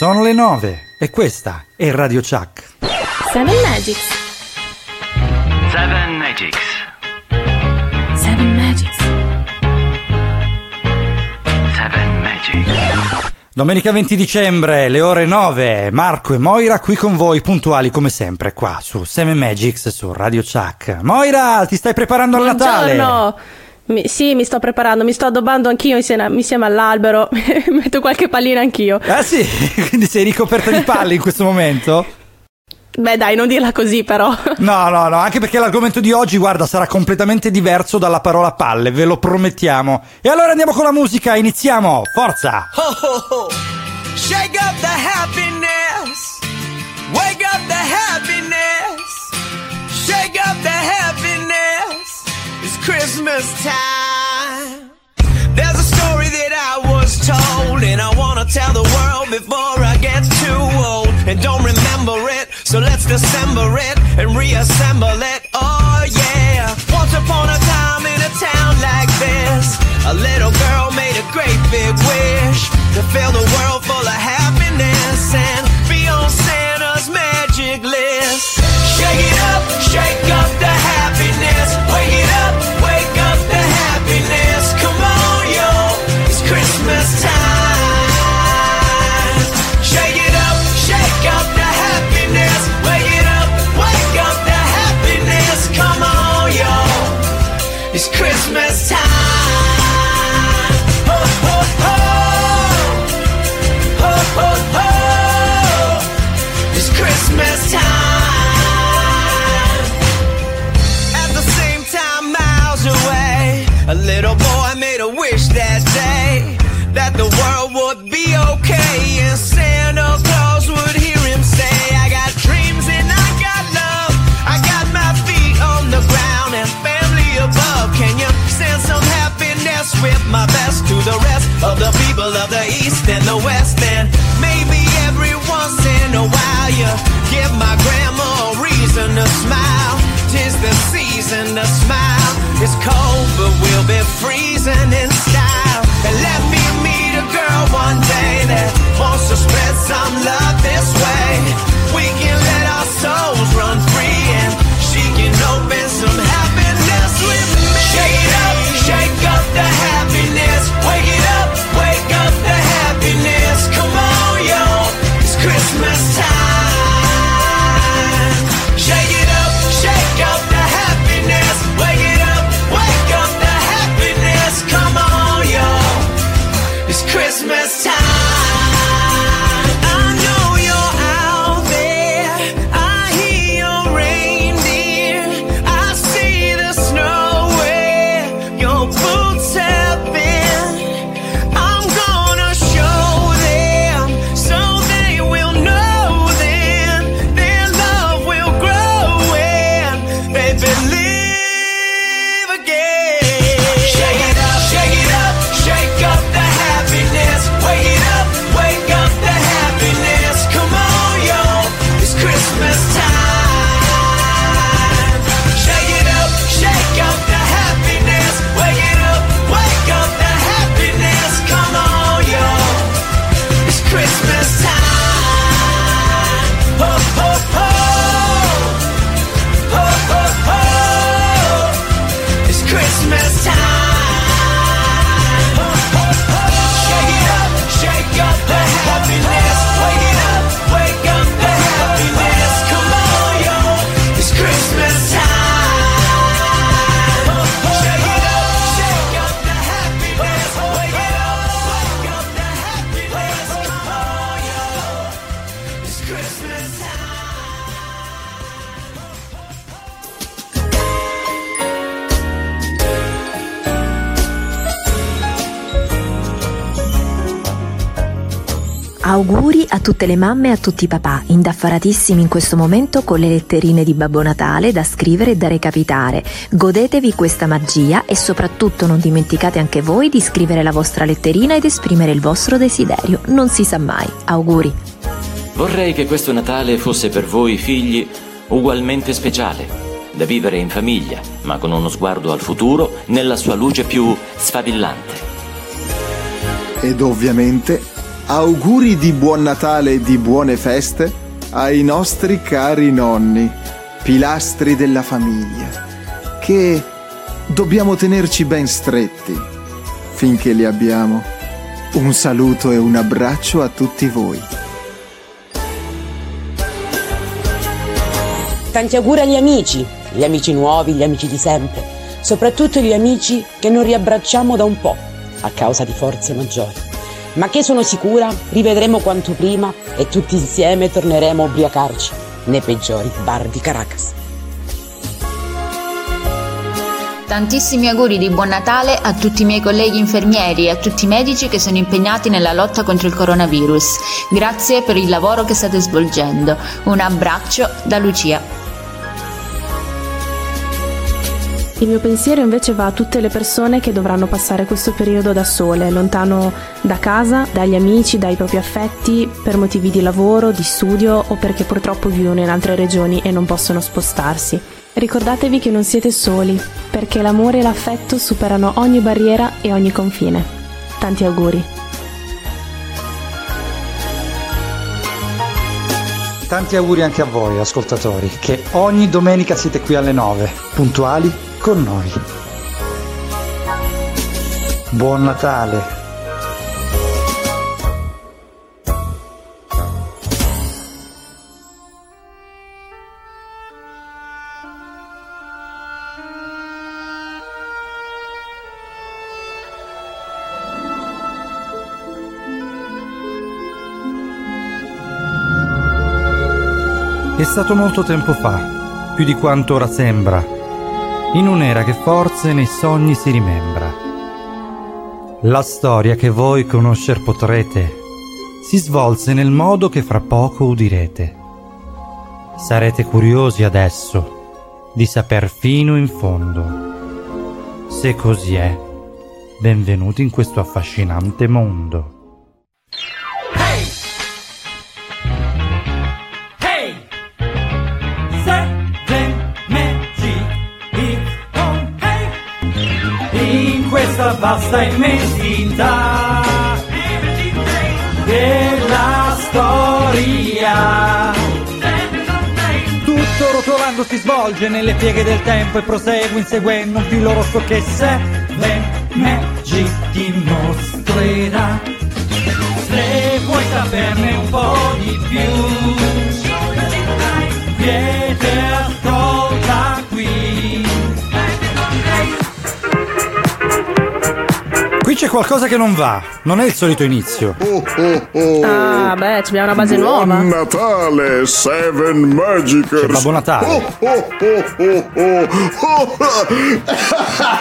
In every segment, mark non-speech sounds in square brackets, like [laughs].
Sono le 9 e questa è Radio Chuck. Seven Magics. Seven Magics. Seven Magics. Seven Magics. Domenica 20 dicembre, le ore 9, Marco e Moira qui con voi, puntuali come sempre, qua su Seven Magics su Radio Chuck. Moira, ti stai preparando al Natale? Buongiorno. Mi- sì, mi sto preparando, mi sto addobbando anch'io insieme, insieme all'albero. [laughs] Metto qualche pallina anch'io. Ah sì, [laughs] quindi sei ricoperta di palle in questo momento? Beh, dai, non dirla così, però. No, [laughs] no, no, anche perché l'argomento di oggi, guarda, sarà completamente diverso dalla parola palle, ve lo promettiamo. E allora andiamo con la musica, iniziamo, forza! Ho, ho, ho. Shake up the happiness. Wake up the happiness. Christmas time. There's a story that I was told, and I wanna tell the world before I get too old. And don't remember it, so let's dissemble it and reassemble it. Oh yeah. Once upon a time in a town like this, a little girl made a great big wish to fill the world full of happiness and be on Santa's magic list. Shake it up, shake up a little boy made a wish that day that the world would be okay and Santa Claus would hear him say, I got dreams and I got love. I got my feet on the ground and family above. Can you send some happiness with my best to the rest of the people of the East and the West? And maybe every once in a while you give my grandma a reason to smile. Tis the season to smile. It's cold, but we'll be freezing in style. And let me meet a girl one day that wants to spread some love this way. We can let tutte le mamme e a tutti i papà, indaffaratissimi in questo momento con le letterine di Babbo Natale da scrivere e da recapitare. Godetevi questa magia e soprattutto non dimenticate anche voi di scrivere la vostra letterina ed esprimere il vostro desiderio. Non si sa mai. Auguri. Vorrei che questo Natale fosse per voi figli ugualmente speciale, da vivere in famiglia, ma con uno sguardo al futuro nella sua luce più sfavillante. Ed ovviamente auguri di buon Natale e di buone feste ai nostri cari nonni, pilastri della famiglia, che dobbiamo tenerci ben stretti finché li abbiamo. Un saluto e un abbraccio a tutti voi. Tanti auguri agli amici, gli amici nuovi, gli amici di sempre, soprattutto gli amici che non riabbracciamo da un po' a causa di forze maggiori. Ma che sono sicura rivedremo quanto prima e tutti insieme torneremo a ubriacarci nei peggiori bar di Caracas. Tantissimi auguri di buon Natale a tutti i miei colleghi infermieri e a tutti i medici che sono impegnati nella lotta contro il coronavirus. Grazie per il lavoro che state svolgendo. Un abbraccio da Lucia. Il mio pensiero invece va a tutte le persone che dovranno passare questo periodo da sole, lontano da casa, dagli amici, dai propri affetti, per motivi di lavoro, di studio o perché purtroppo vivono in altre regioni e non possono spostarsi. Ricordatevi che non siete soli, perché l'amore e l'affetto superano ogni barriera e ogni confine. Tanti auguri. Tanti auguri anche a voi, ascoltatori, che ogni domenica siete qui alle 9, puntuali con noi. Buon Natale! È stato molto tempo fa, più di quanto ora sembra, in un'era che forse nei sogni si rimembra. La storia che voi conoscer potrete si svolse nel modo che fra poco udirete. Sarete curiosi adesso di saper fino in fondo. Se così è, benvenuti in questo affascinante mondo. Vasta immensità della storia. Tutto rotolando si svolge nelle pieghe del tempo e prosegue inseguendo un filo rosso che Seven Magic dimostrerà. Se vuoi saperne un po' qualcosa che non va, non è il solito inizio. Oh, oh, oh. Ah, beh, abbiamo una base Buon nuova. Natale, Seven Magicers. C'è Babbo Natale.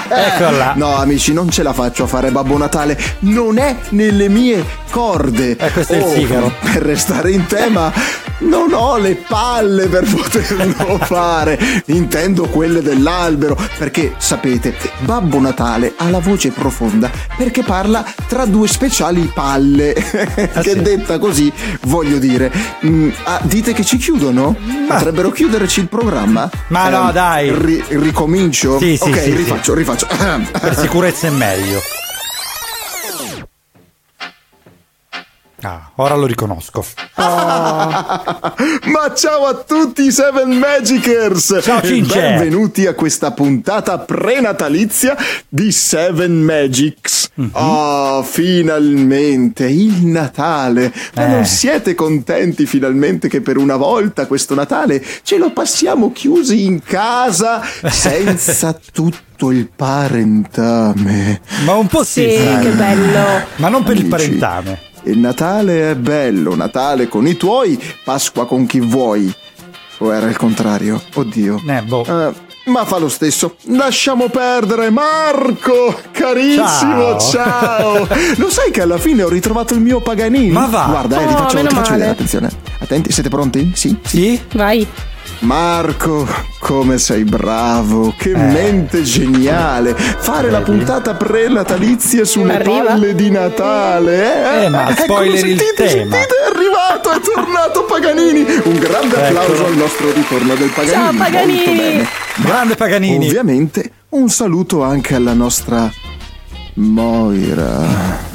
Eccola. No, amici, non ce la faccio a fare Babbo Natale. Non è nelle mie corde. Eh, questo è il sigaro. Per restare in tema, non ho le palle per poterlo [laughs] fare. Intendo quelle dell'albero. Perché, sapete, Babbo Natale ha la voce profonda perché parla tra due speciali palle. [laughs] Ah, che sì. detta così, voglio dire. mm, ah, dite che ci chiudono? Potrebbero chiuderci il programma? Ma no, dai. ri- ricomincio? Sì, sì, ok, sì. rifaccio, rifaccio. Per sicurezza è meglio. Ah, ora lo riconosco. [laughs] Ma ciao a tutti i Seven Magicers! Ciao, E Cince! Benvenuti a questa puntata prenatalizia di Seven Magics. Mhm. Oh, finalmente il Natale! Ma Eh. non siete contenti finalmente che per una volta questo Natale ce lo passiamo chiusi in casa senza [laughs] tutto il parentame? Ma un po' sì. Sì, che bello. Ma non per il Amici. parentame. Il Natale è bello, Natale con i tuoi, Pasqua con chi vuoi. O era il contrario? Oddio. Eh, boh. Eh, ma fa lo stesso. Lasciamo perdere Marco, carissimo, Ciao. ciao. Lo sai che alla fine ho ritrovato il mio Paganini? Ma va. Guarda, eh, ti Oh, faccio, meno ti faccio vedere, attenzione. Attenti, siete pronti? Sì? Sì? Vai. Marco, come sei bravo, che mente geniale. Fare la Eh. Vedi? puntata pre-natalizia sulle Arriva? palle di Natale. Eh, Eh, ma Eccolo, spoileri il sentite, tema. Sentite, è arrivato, è tornato Paganini. Un grande applauso Eccolo. al nostro ritorno del Paganini. Ciao, Paganini. Molto bene. Grande Paganini. Ovviamente un saluto anche alla nostra Moira.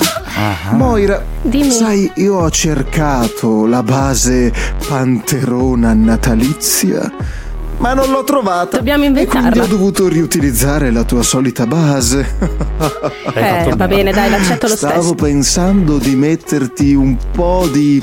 Moira, Dimmi. sai, io ho cercato la base panterona natalizia, ma non l'ho trovata. Dobbiamo E quindi inventarla. ho dovuto riutilizzare la tua solita base. [laughs] Eh, va bene, dai, l'accetto lo Stavo stesso. pensando di metterti un po' di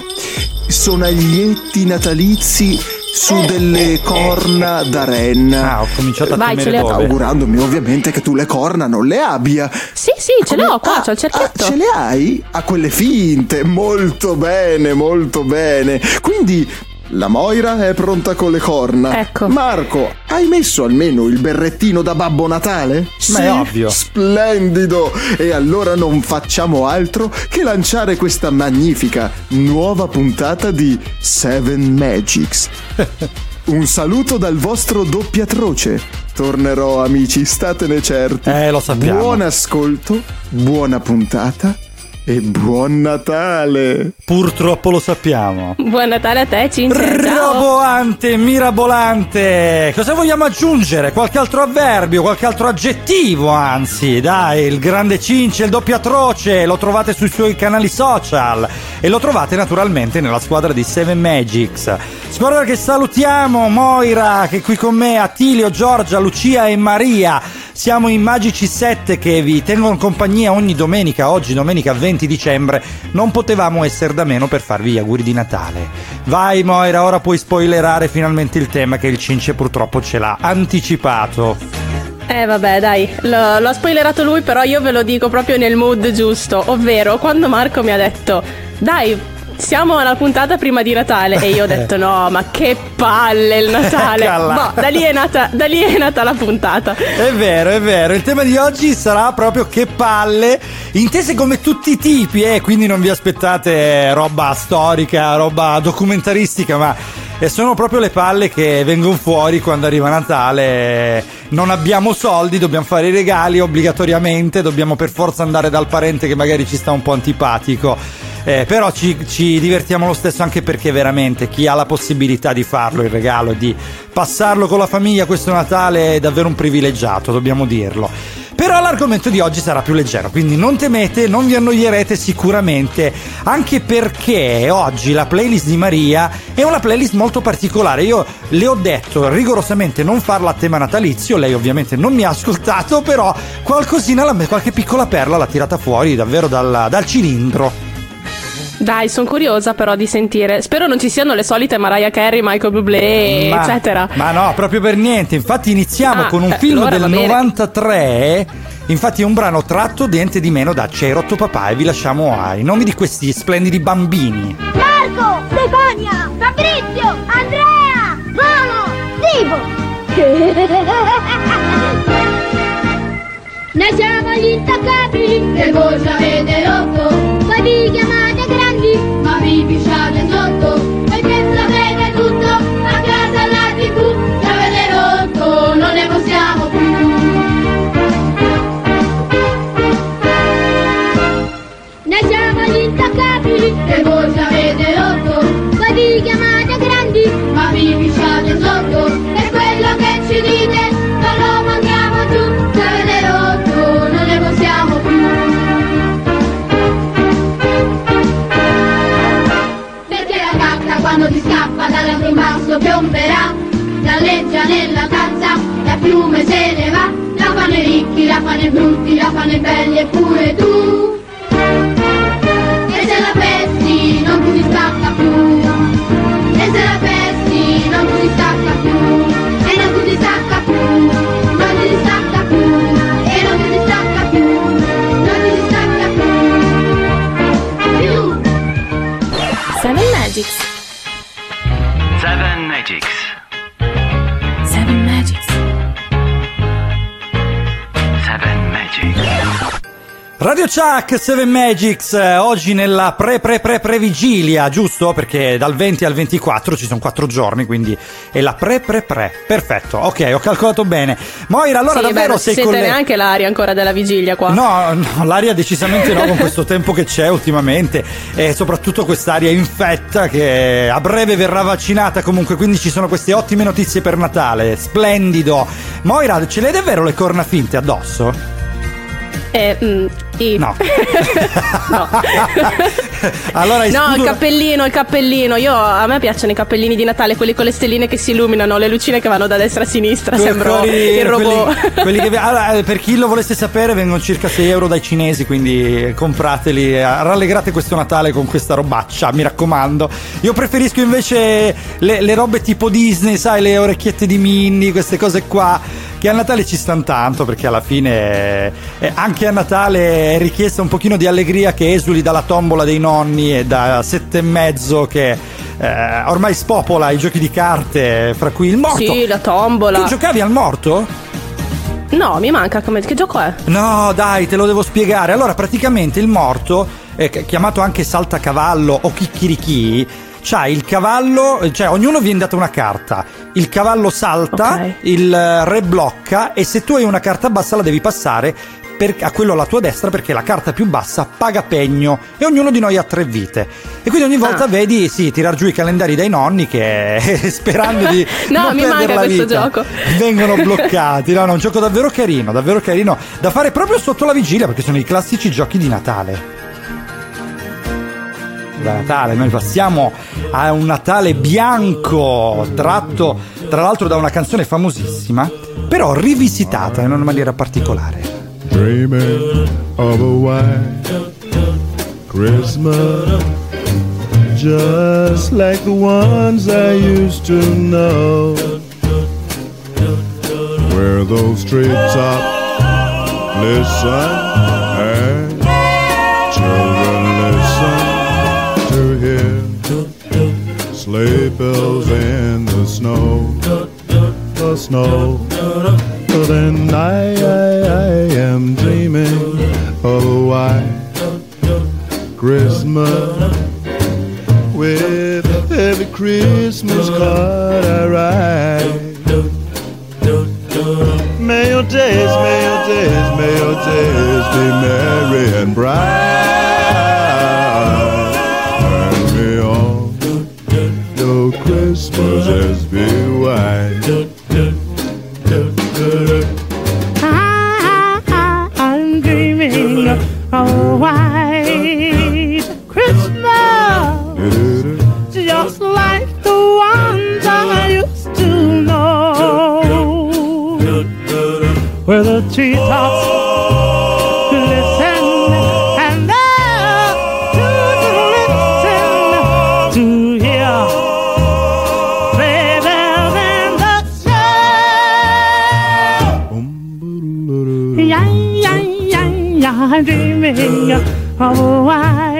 sonaglietti natalizi su delle corna da renna. Ah, ho cominciato a Vai, temere ce le dove. Augurandomi ovviamente che tu le corna non le abbia. Sì, sì, ce le ho qua, c'ho il Ah, cerchietto. ce le hai? A quelle finte, molto bene, molto bene. Quindi la Moira è pronta con le corna. Ecco. Marco, hai messo almeno il berrettino da Babbo Natale? Ma è ovvio. Splendido! E allora non facciamo altro che lanciare questa magnifica nuova puntata di Seven Magics. [laughs] Un saluto dal vostro doppiatroce. Tornerò, amici, statene certi. Eh, lo sappiamo. Buon ascolto, buona puntata e buon Natale. Purtroppo lo sappiamo. Buon Natale a te, Cinzia. Roboante, mirabolante. Cosa vogliamo aggiungere? Qualche altro avverbio, qualche altro aggettivo, anzi. Dai, il grande Cince, il doppio atroce, lo trovate sui suoi canali social e lo trovate naturalmente nella squadra di Seven Magics. Squadra che salutiamo, Moira, che è qui con me, Attilio, Giorgia, Lucia e Maria. Siamo i Magici 7 che vi tengono compagnia ogni domenica, oggi domenica 20 dicembre. Non potevamo essere da meno per farvi gli auguri di Natale. Vai Moira, ora puoi spoilerare finalmente il tema che il Cince purtroppo ce l'ha anticipato. Eh vabbè dai, lo, l'ho spoilerato lui però io ve lo dico proprio nel mood giusto, ovvero quando Marco mi ha detto dai siamo alla puntata prima di Natale e io ho detto no ma che palle il Natale, [laughs] boh, da lì, è nata, da lì è nata la puntata. È vero, è vero. Il tema di oggi sarà proprio che palle, intese come tutti i tipi, eh, quindi non vi aspettate roba storica, roba documentaristica, ma eh, sono proprio le palle che vengono fuori quando arriva Natale. Non abbiamo soldi, dobbiamo fare i regali obbligatoriamente, dobbiamo per forza andare dal parente che magari ci sta un po' antipatico. Eh, però ci, ci divertiamo lo stesso anche perché veramente chi ha la possibilità di farlo il regalo e di passarlo con la famiglia questo Natale è davvero un privilegiato, dobbiamo dirlo. Però l'argomento di oggi sarà più leggero, quindi non temete, non vi annoierete sicuramente, anche perché oggi la playlist di Maria è una playlist molto particolare. Io le ho detto rigorosamente non farla a tema natalizio, lei ovviamente non mi ha ascoltato, però qualcosina, qualche piccola perla l'ha tirata fuori davvero dal- dal cilindro. Dai, sono curiosa però di sentire, spero non ci siano le solite Mariah Carey, Michael Bublé, Ma- eccetera. Ma no, proprio per niente. Infatti iniziamo Ah, con un eh, film del bene. 93. Infatti è un brano tratto niente di meno da C'è rotto papà e vi lasciamo ai nomi di questi splendidi bambini. Marco, Stefania, Fabrizio, Andrea, Volo, Vivo. [laughs] Noi siamo gli intoccabili che voi ci avete rotto. Voi vi chiamate pisciate sotto. Perché sapete tutto, a casa la tv Chuck 7 Magics, eh, oggi nella pre pre pre pre vigilia, giusto? Perché dal 20 al 24 ci sono 4 giorni, quindi è la pre pre pre. Perfetto, ok, ho calcolato bene. Moira, allora sì, davvero beh, sei con le... neanche l'aria ancora della vigilia qua. No, no, l'aria decisamente no con questo tempo che c'è ultimamente e soprattutto quest'aria infetta che a breve verrà vaccinata comunque, quindi ci sono queste ottime notizie per Natale, splendido. Moira, ce le hai davvero le corna finte addosso? Eh, mm, I. No. [laughs] no. [laughs] allora No, il cappellino, il cappellino. Io a me piacciono i cappellini di Natale, quelli con le stelline che si illuminano, le lucine che vanno da destra a sinistra. Que- Sembro quelli- il robot. quelli- [laughs] quelli che- allora, eh, per chi lo volesse sapere, vengono circa 6 euro dai cinesi. Quindi comprateli. eh, Rallegrate questo Natale con questa robaccia, mi raccomando. Io preferisco invece le, le robe tipo Disney, sai, le orecchiette di Minnie, queste cose qua. Che a Natale ci stanno tanto perché alla fine eh, anche a Natale è richiesta un pochino di allegria che esuli dalla tombola dei nonni e da sette e mezzo che eh, ormai spopola i giochi di carte, fra cui il morto. Sì, la tombola. Tu giocavi al morto? No, mi manca come. Che gioco è? No, dai, te lo devo spiegare. Allora, praticamente il morto, eh, ch- chiamato anche saltacavallo o chicchirichì, c'ha il cavallo, cioè ognuno viene data una carta. Il cavallo salta, Ok. il eh, re blocca e se tu hai una carta bassa la devi passare per- a quello alla tua destra perché la carta più bassa paga pegno e ognuno di noi ha tre vite. E quindi ogni volta Ah. vedi, sì, tirar giù i calendari dai nonni che [laughs] sperando di [laughs] No, non mi manca la questo vita, gioco. vengono [laughs] bloccati. No, no, un gioco davvero carino, davvero carino da fare proprio sotto la vigilia perché sono i classici giochi di Natale. Da Natale, noi passiamo a un Natale bianco, tratto tra l'altro da una canzone famosissima, però rivisitata in una maniera particolare. Dreaming of a white Christmas, just like the ones I used to know, where those treetops listen sleigh bells in the snow, the snow. But then I, I, I am dreaming of a white Christmas with every Christmas card I write. May your days, may your days, may your days be merry and bright. Christmases be white. I'm dreaming of a white Christmas, just like the ones I used to know, where the treetops dreaming of a white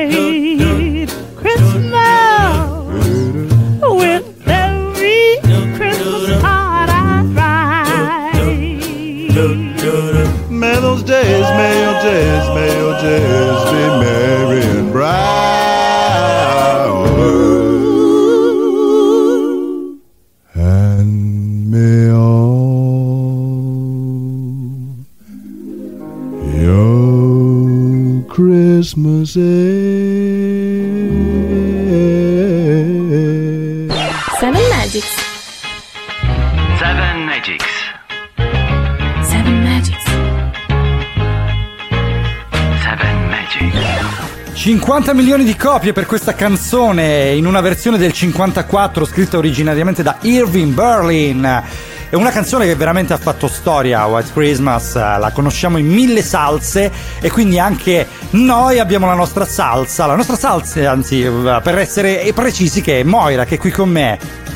50 milioni di copie per questa canzone in una versione del 54 scritta originariamente da Irving Berlin. È una canzone che veramente ha fatto storia, White Christmas, la conosciamo in mille salse e quindi anche noi abbiamo la nostra salsa, la nostra salsa, anzi per essere precisi che è Moira che è qui con me.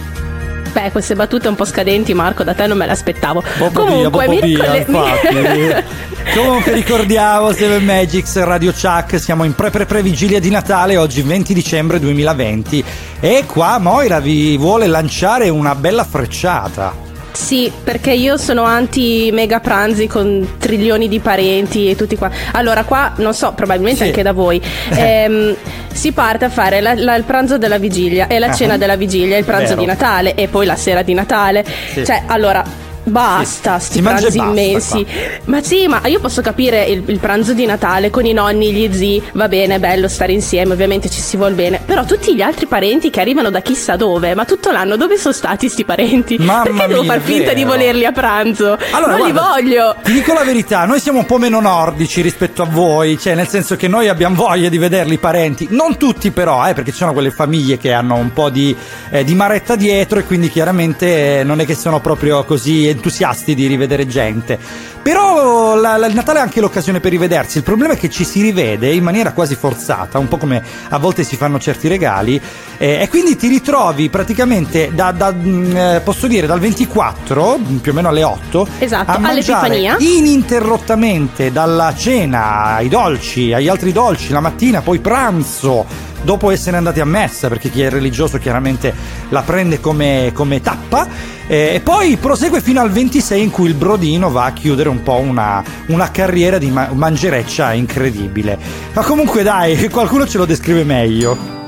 Beh, queste battute un po' scadenti, Marco, da te non me l'aspettavo. Popò via, Comunque, via, infatti. [laughs] Comunque ricordiamo Seven Magics Radio Chuck, siamo in pre pre pre vigilia di Natale, oggi 20 dicembre 2020 e qua Moira vi vuole lanciare una bella frecciata. Sì, perché io sono anti mega pranzi con trilioni di parenti e tutti qua. Allora, qua non so, probabilmente Sì. anche da voi. ehm, si parte a fare la- la- il pranzo della vigilia e la Ah. cena della vigilia, il pranzo Vero. di Natale e poi la sera di Natale. Sì. Cioè, allora. Basta, sti si pranzi basta immensi. Ma sì, ma io posso capire il, il pranzo di Natale con i nonni, gli zii, va bene, è bello stare insieme, ovviamente ci si vuol bene. Però tutti gli altri parenti che arrivano da chissà dove, ma tutto l'anno dove sono stati sti parenti? Mamma Perché devo mia, far finta di vero. volerli a pranzo? Allora, non li guarda, voglio. Ti dico la verità, noi siamo un po' meno nordici rispetto a voi, cioè nel senso che noi abbiamo voglia di vederli i parenti, non tutti però, eh, perché ci sono quelle famiglie che hanno un po' di, eh, di maretta dietro e quindi chiaramente eh, non è che sono proprio così entusiasti di rivedere gente. Però la- la- il Natale è anche l'occasione per rivedersi, il problema è che ci si rivede in maniera quasi forzata, un po' come a volte si fanno certi regali, eh, e quindi ti ritrovi praticamente da, da, mm, eh, posso dire dal 24 più o meno alle 8 Esatto, a mangiare ininterrottamente dalla cena ai dolci, agli altri dolci, la mattina, poi pranzo, dopo essere andati a messa, perché chi è religioso chiaramente la prende come, come tappa, eh, e poi prosegue fino al 26 in cui il brodino va a chiudere un po' una, una carriera di ma- mangereccia incredibile. Ma comunque dai, [laughs] qualcuno ce lo descrive meglio.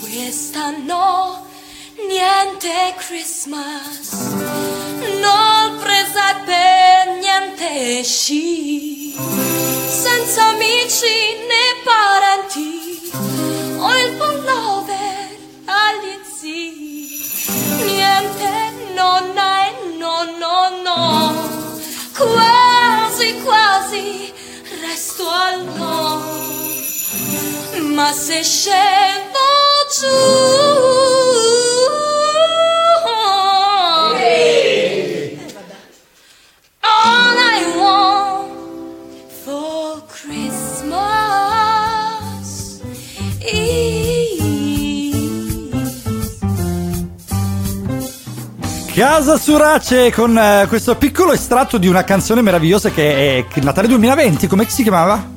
Quest'anno niente Christmas, per niente sci, senza amici né parenti, ho il pullover agli zii, niente nonna e no no, quasi quasi resto al no. Ma se scendo giù Casa Surace con eh, questo piccolo estratto di una canzone meravigliosa che è Natale 2020, come si chiamava?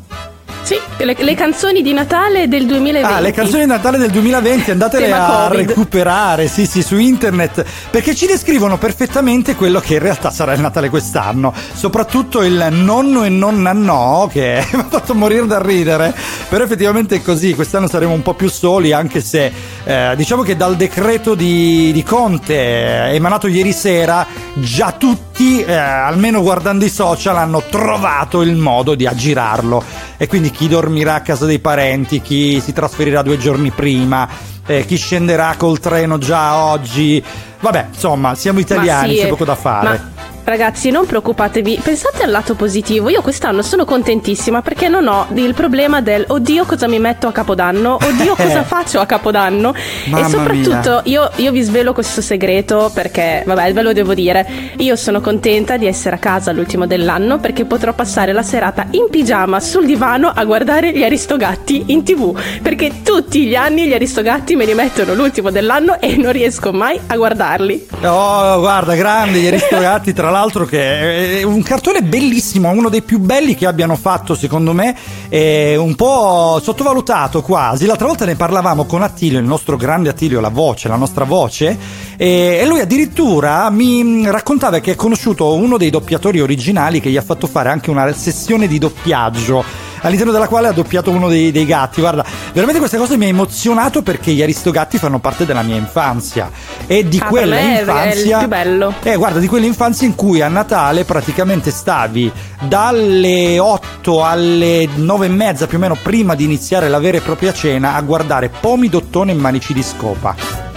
Sì, le, le canzoni di Natale del 2020. Ah, le canzoni di Natale del 2020, andatele a Covid. recuperare, sì, sì, su internet, perché ci descrivono perfettamente quello che in realtà sarà il Natale quest'anno, soprattutto il nonno e nonna no, che [laughs] mi ha fatto morire da ridere, però effettivamente è così, quest'anno saremo un po' più soli, anche se eh, diciamo che dal decreto di, di Conte eh, emanato ieri sera, già tutti, eh, almeno guardando i social, hanno trovato il modo di aggirarlo, e quindi chi dormirà a casa dei parenti, chi si trasferirà due giorni prima, eh, chi scenderà col treno già oggi. Vabbè, insomma, siamo italiani, sì, c'è eh, poco da fare. ma Ragazzi, non preoccupatevi, pensate al lato positivo. Io quest'anno sono contentissima perché non ho il problema del oddio cosa mi metto a capodanno, oddio cosa [laughs] faccio a capodanno. Mamma e soprattutto io, io vi svelo questo segreto perché, vabbè, ve lo devo dire. Io sono contenta di essere a casa all'ultimo dell'anno perché potrò passare la serata in pigiama sul divano a guardare gli Aristogatti in tv. Perché tutti gli anni gli Aristogatti me li mettono l'ultimo dell'anno e non riesco mai a guardarli. Oh, guarda, grande, gli [laughs] Aristogatti, tra l'altro, che è un cartone bellissimo, uno dei più belli che abbiano fatto, secondo me, è un po' sottovalutato quasi. L'altra volta ne parlavamo con Attilio, il nostro grande Attilio, la voce, la nostra voce, e lui addirittura mi raccontava che ha conosciuto uno dei doppiatori originali che gli ha fatto fare anche una sessione di doppiaggio all'interno della quale ha doppiato uno dei, dei gatti. Guarda, veramente questa cosa mi ha emozionato perché gli Aristogatti fanno parte della mia infanzia e di Ah, quella me è- il infanzia più bello. Eh, guarda, di quell'infanzia in cui a Natale praticamente stavi dalle 8 alle 9 e mezza più o meno prima di iniziare la vera e propria cena a guardare pomi dottone e manici di scopa.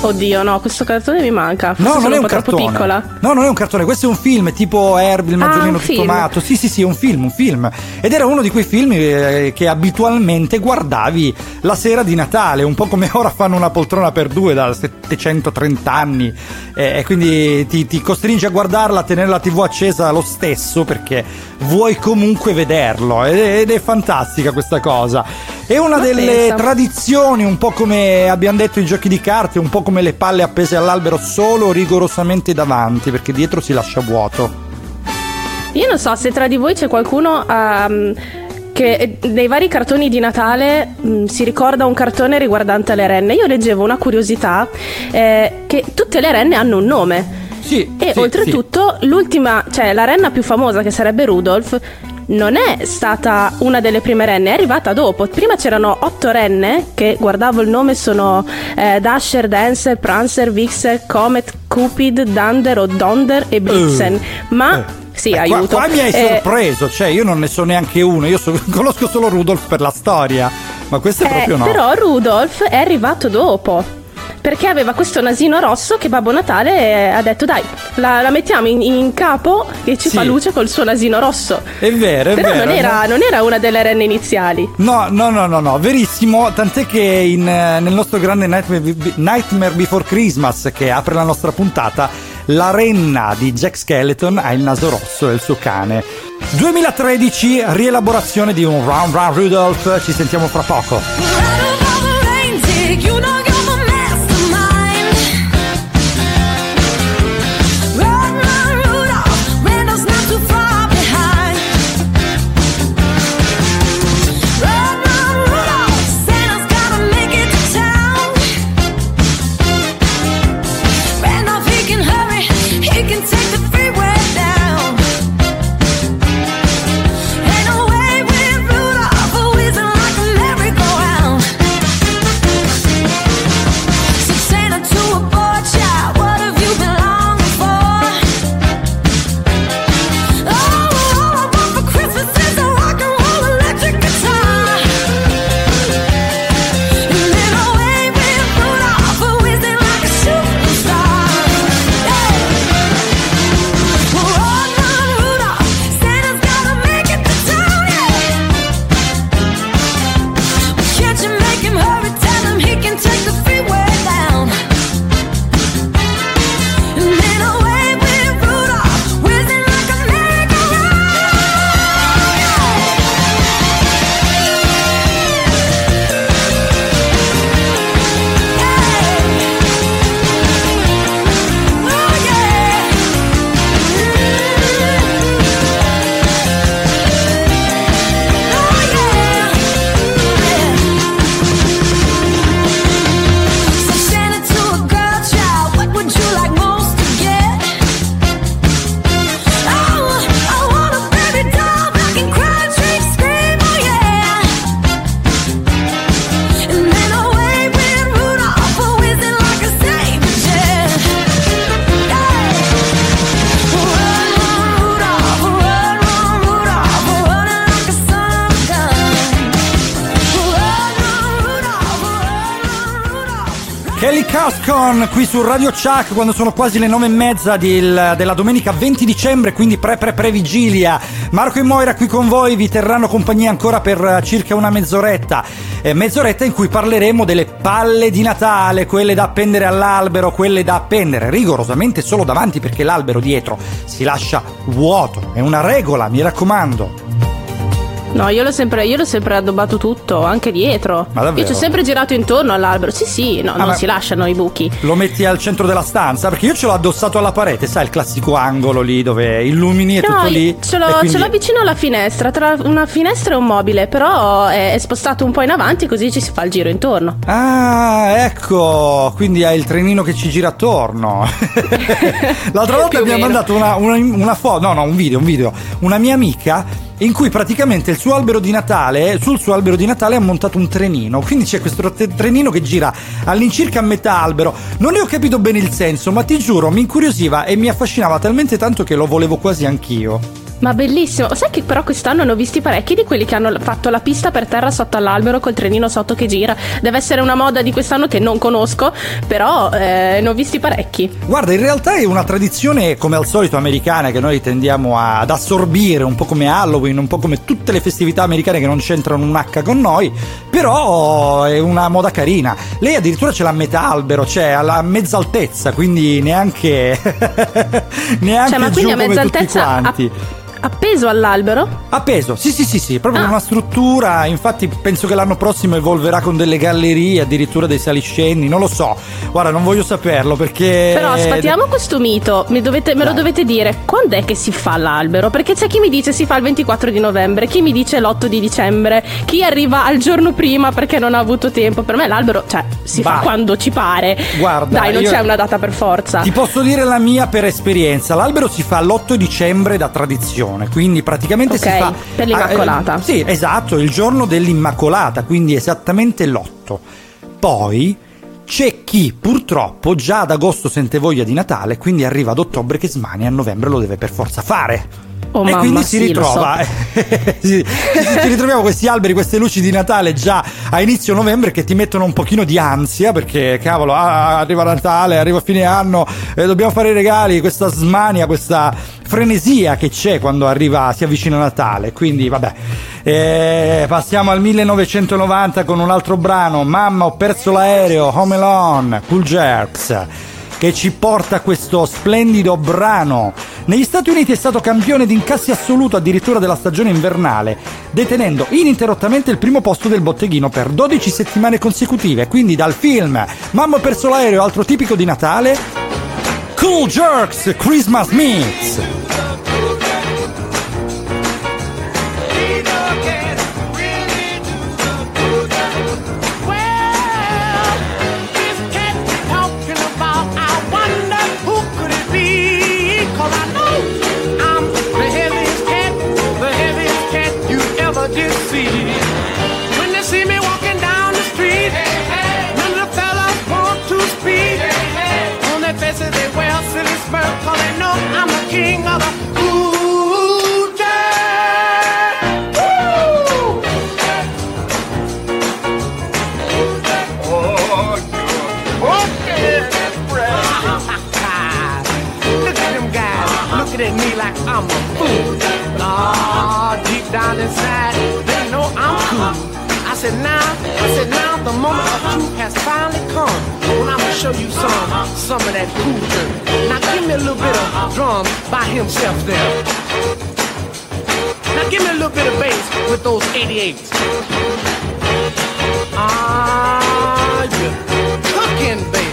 Oddio, no, questo cartone mi manca. Forse No, non è un un troppo cartone. piccola. No, non è un cartone, questo è un film tipo Herbie, il Ah, maggiorino tutto film. matto. Sì, sì, sì, è un film, un film. Ed era uno di quei film eh, che abitualmente guardavi la sera di Natale, un po' come ora fanno una poltrona per due da 730 anni. Eh, e quindi ti, ti costringe a guardarla, a tenere la TV accesa lo stesso perché vuoi comunque vederlo. Ed è, ed è fantastica questa cosa. È una Ma delle pensa. tradizioni, un po' come abbiamo detto i giochi di carte, un po' come le palle appese all'albero solo rigorosamente davanti, perché dietro si lascia vuoto. Io non so se tra di voi c'è qualcuno ehm, che eh, nei vari cartoni di Natale mh, si ricorda un cartone riguardante le renne. Io leggevo una curiosità eh, che tutte le renne hanno un nome. Sì, E sì, oltretutto l'ultima, cioè la renna più famosa che sarebbe Rudolph, non è stata una delle prime renne, è arrivata dopo. Prima c'erano otto renne che guardavo il nome sono eh, Dasher, Dancer, Prancer, Vixer, Comet, Cupid, Dunder o Donder e Blitzen. Ma sì, Eh, qua, aiuto. qua mi hai Eh, sorpreso, cioè io non ne so neanche uno, io so- [laughs] conosco solo Rudolph per la storia, ma questo è eh, proprio no. Però Rudolph è arrivato dopo. Perché aveva questo nasino rosso che Babbo Natale ha detto dai, la, la mettiamo in, in capo e ci Sì. fa luce col suo nasino rosso. È vero, è Però vero. non era, non era una delle renne iniziali. No, no, no, no, no, verissimo, tant'è che in, eh, nel nostro grande Nightmare, Nightmare Before Christmas che apre la nostra puntata, la renna di Jack Skeleton ha il naso rosso e il suo cane. 2013, rielaborazione di un Round Round Rudolph, ci sentiamo fra poco. You know Kelly Cascon qui su Radio Chuck quando sono quasi le nove e mezza del- della domenica 20 dicembre, quindi pre pre pre vigilia. Marco e Moira qui con voi vi terranno compagnia ancora per eh, circa una mezz'oretta. Eh, mezz'oretta in cui parleremo delle palle di Natale, quelle da appendere all'albero, quelle da appendere rigorosamente solo davanti perché l'albero dietro si lascia vuoto. È una regola, mi raccomando. No, io l'ho sempre, io l'ho sempre addobbato tutto, anche dietro. Ma davvero? Io ci ho sempre girato intorno all'albero. Sì, sì, no, Ah, non si lasciano i buchi. Lo metti al centro della stanza? Perché io ce l'ho addossato alla parete, sai il classico angolo lì dove illumini e No, tutto lì. ce l'ho, quindi- ce l'ho vicino alla finestra, tra una finestra e un mobile, però è, è spostato un po' in avanti così ci si fa il giro intorno. Ah, ecco, quindi hai il trenino che ci gira attorno. [laughs] L'altra volta Più o mi ha meno. mandato una, una, una foto, no, no, un video, un video. Una mia amica in cui praticamente il suo albero di Natale, sul suo albero di Natale ha montato un trenino. Quindi c'è questo trenino che gira all'incirca a metà albero. Non ne ho capito bene il senso, ma ti giuro, mi incuriosiva e mi affascinava talmente tanto che lo volevo quasi anch'io. Ma bellissimo. Sai che però quest'anno ne ho visti parecchi di quelli che hanno fatto la pista per terra sotto all'albero col trenino sotto che gira. Deve essere una moda di quest'anno che non conosco, però eh, ne ho visti parecchi. Guarda, in realtà è una tradizione come al solito americana che noi tendiamo ad assorbire, un po' come Halloween, un po' come tutte le festività americane che non c'entrano un H con noi, però è una moda carina. Lei addirittura ce l'ha a metà albero, cioè alla mezza altezza, quindi neanche [laughs] neanche Cioè, ma giù a come tutti quanti. Appeso all'albero? Appeso, sì sì sì sì, proprio Ah. una struttura, infatti penso che l'anno prossimo evolverà con delle gallerie, addirittura dei saliscendi, non lo so, guarda non voglio saperlo perché... Però sfatiamo questo mito, mi dovete- me lo dovete dire, quando è che si fa l'albero? Perché c'è chi mi dice si fa il 24 di novembre, chi mi dice l'8 di dicembre, chi arriva al giorno prima perché non ha avuto tempo. Per me l'albero, cioè, si Bah. fa quando ci pare. Guarda, Dai, non c'è una data per forza. Ti posso dire la mia per esperienza, l'albero si fa l'8 dicembre da tradizione, processione, quindi praticamente si Ok, fa per l'Immacolata. Ah, eh, sì, esatto, il giorno dell'Immacolata, quindi esattamente l'8. Poi c'è chi purtroppo già ad agosto sente voglia di Natale, quindi arriva ad ottobre che smania, a novembre lo deve per forza fare. Oh, e mamma, quindi si sì, ritrova, [laughs] sì, ci ritroviamo questi alberi, queste luci di Natale già a inizio novembre che ti mettono un pochino di ansia perché cavolo, ah, arriva Natale, arriva fine anno, eh, dobbiamo fare i regali, questa smania, questa frenesia che c'è quando arriva, si avvicina Natale. Quindi vabbè, Eh, passiamo al 1990 con un altro brano, Mamma ho perso l'aereo, Home Alone, Cool Jerks che ci porta questo splendido brano. Negli Stati Uniti è stato campione di incassi assoluto addirittura della stagione invernale, detenendo ininterrottamente il primo posto del botteghino per 12 settimane consecutive. Quindi dal film Mamma perso l'aereo, altro tipico di Natale, Cool Jerks Christmas Mix. I'm a fool. Ah, deep down inside, they know I'm cool. I said now, I said now the moment of truth has finally come. When I'm gonna show you some, some of that cool dirt. Now give me a little bit of drum by himself there. Now give me a little bit of bass with those 88s. Ah, you cooking, baby.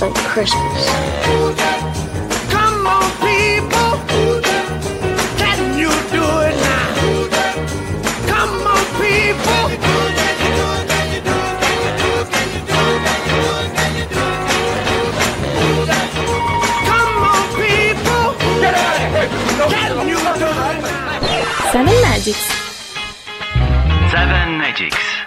Must for kids on Christmas. Come on, people. Can you do it now? Come on, people. Come on, people. Can you do it now? Seven Magics. Seven Magics.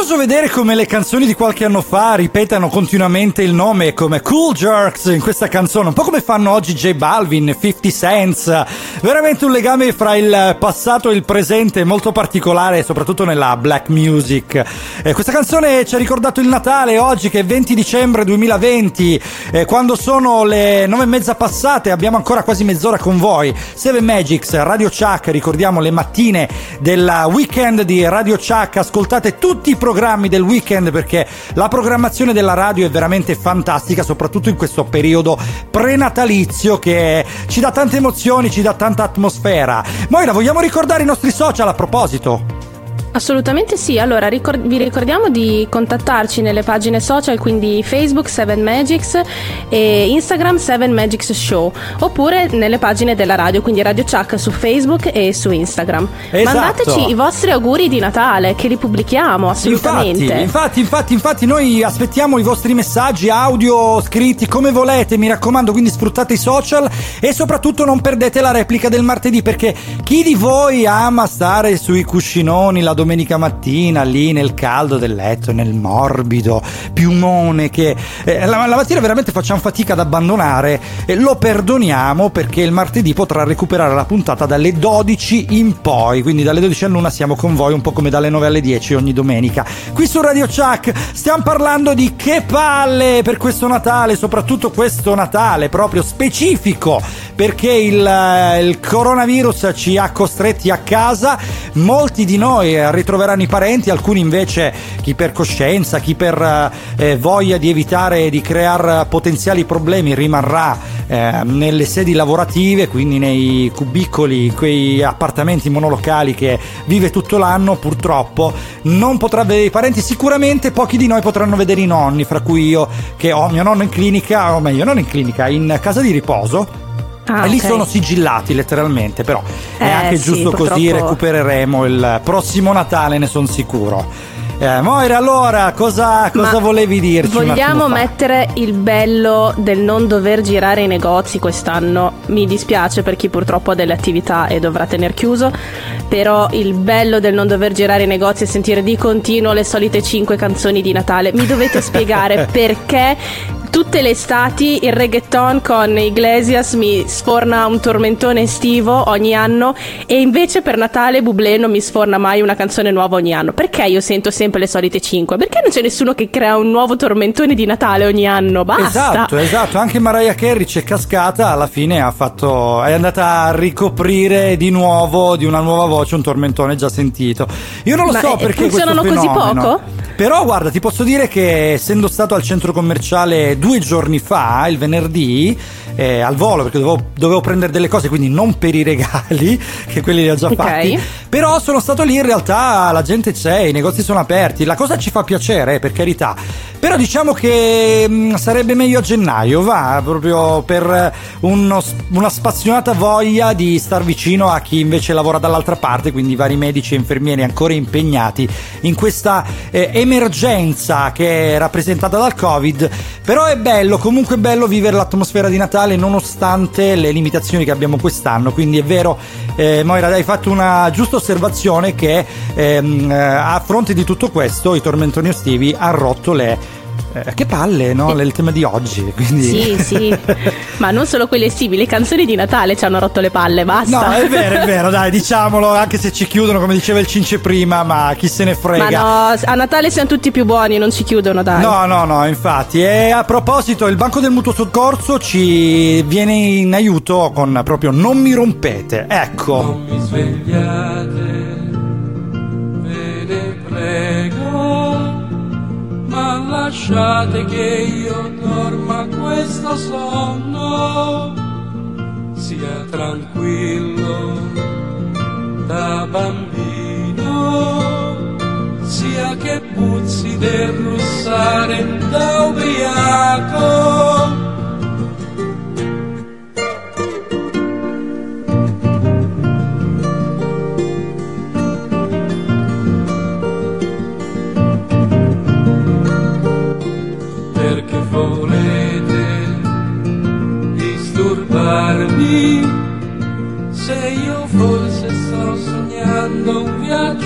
Curioso vedere come le canzoni di qualche anno fa ripetano continuamente il nome come Cool Jerks in questa canzone, un po' come fanno oggi J Balvin, 50 Cent. Veramente un legame fra il passato e il presente molto particolare, soprattutto nella black music. Eh, questa canzone ci ha ricordato il Natale oggi che è 20 dicembre 2020, eh, quando sono le nove e mezza passate, abbiamo ancora quasi mezz'ora con voi. Seven Magics, Radio Chuck, ricordiamo le mattine del weekend di Radio Chuck, ascoltate tutti i programmi del weekend perché la programmazione della radio è veramente fantastica, soprattutto in questo periodo prenatalizio che ci dà tante emozioni, ci dà tanta atmosfera. Moira, vogliamo ricordare i nostri social a proposito? Assolutamente sì, allora ricor- vi ricordiamo di contattarci nelle pagine social, quindi Facebook 7 Magics e Instagram 7 Magics Show, oppure nelle pagine della radio, quindi Radio Chuck su Facebook e su Instagram. Esatto. Mandateci i vostri auguri di Natale, che li pubblichiamo assolutamente. Infatti, infatti, infatti, infatti, noi aspettiamo i vostri messaggi audio scritti come volete, mi raccomando, quindi sfruttate i social e soprattutto non perdete la replica del martedì perché chi di voi ama stare sui cuscinoni la domenica mattina lì nel caldo del letto, nel morbido piumone che eh, la, la mattina veramente facciamo fatica ad abbandonare, e lo perdoniamo perché il martedì potrà recuperare la puntata dalle 12 in poi, quindi dalle 12 all'una siamo con voi un po' come dalle 9 alle 10 ogni domenica. Qui su Radio Chuck stiamo parlando di che palle per questo Natale, soprattutto questo Natale proprio specifico perché il, eh, il coronavirus ci ha costretti a casa, molti di noi eh, ritroveranno i parenti, alcuni invece chi per coscienza, chi per eh, eh, voglia di evitare di creare potenziali problemi rimarrà eh, nelle sedi lavorative, quindi nei cubicoli, quei appartamenti monolocali che vive tutto l'anno, purtroppo non potrà vedere i parenti, sicuramente pochi di noi potranno vedere i nonni, fra cui io che ho mio nonno in clinica, o meglio non in clinica, in casa di riposo. Ah, lì ok. sono sigillati letteralmente, però è Eh, anche sì, giusto così purtroppo- recupereremo il prossimo Natale, ne sono sicuro. Eh, Moira, allora cosa, cosa volevi dirci? Vogliamo mettere il bello del non dover girare i negozi quest'anno. Mi dispiace per chi purtroppo ha delle attività e dovrà tener chiuso. Però il bello del non dover girare i negozi e sentire di continuo le solite 5 canzoni di Natale. Mi dovete [laughs] spiegare perché tutte le estati il reggaeton con Iglesias mi sforna un tormentone estivo ogni anno e invece per Natale Bublé non mi sforna mai una canzone nuova ogni anno. Perché io sento sempre le solite 5? Perché non c'è nessuno che crea un nuovo tormentone di Natale ogni anno? Basta. Esatto, esatto, anche Mariah Carey c'è cascata, alla fine ha fatto, è andata a ricoprire di nuovo, di una nuova voce, un tormentone già sentito. Io non lo Ma, so perché funzionano così fenomeno. poco? Però guarda, ti posso dire che essendo stato al centro commerciale due giorni fa, il venerdì, eh, al volo perché dovevo, dovevo prendere delle cose, quindi non per i regali, [laughs] che quelli li ho già Ok. fatti. Però sono stato lì, in realtà la gente c'è, i negozi sono aperti, la cosa ci fa piacere, eh, per carità. Però diciamo che mh, sarebbe meglio a gennaio, va, proprio per uno- una spassionata voglia di star vicino a chi invece lavora dall'altra parte, quindi vari medici e infermieri ancora impegnati in questa eh, emergenza che è rappresentata dal Covid. Però è bello, comunque è bello vivere l'atmosfera di Natale nonostante le limitazioni che abbiamo quest'anno. Quindi è vero, eh, Moira, hai fatto una giusta osservazione che ehm, eh, a fronte di tutto questo i tormentoni estivi hanno rotto le... eh, che palle, no? Il tema di oggi. Quindi... Sì, sì. [laughs] Ma non solo quelle estivi, le canzoni di Natale ci hanno rotto le palle, basta. No, è vero, è [laughs] vero, dai, diciamolo, anche se ci chiudono, come diceva il Cince prima, ma chi se ne Ma frega. no, a Natale siamo tutti più buoni, non ci chiudono, dai. No, no, no, infatti. E a proposito, il Banco del Mutuo Soccorso ci viene in aiuto con proprio non mi rompete. Ecco. mi svegliate, lasciate che io dorma questo sonno, sia tranquillo da bambino, sia che puzzi del russare da ubriaco.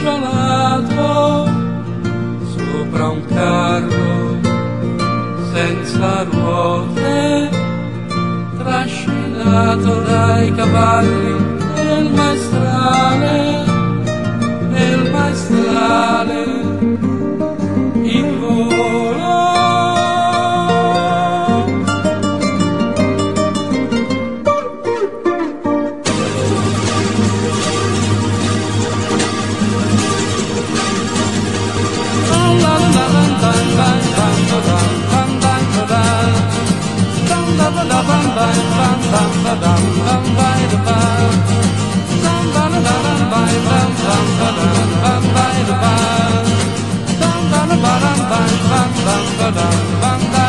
Alato sopra un carro senza ruote trascinato dai cavalli nel maestrale bang bang bang bang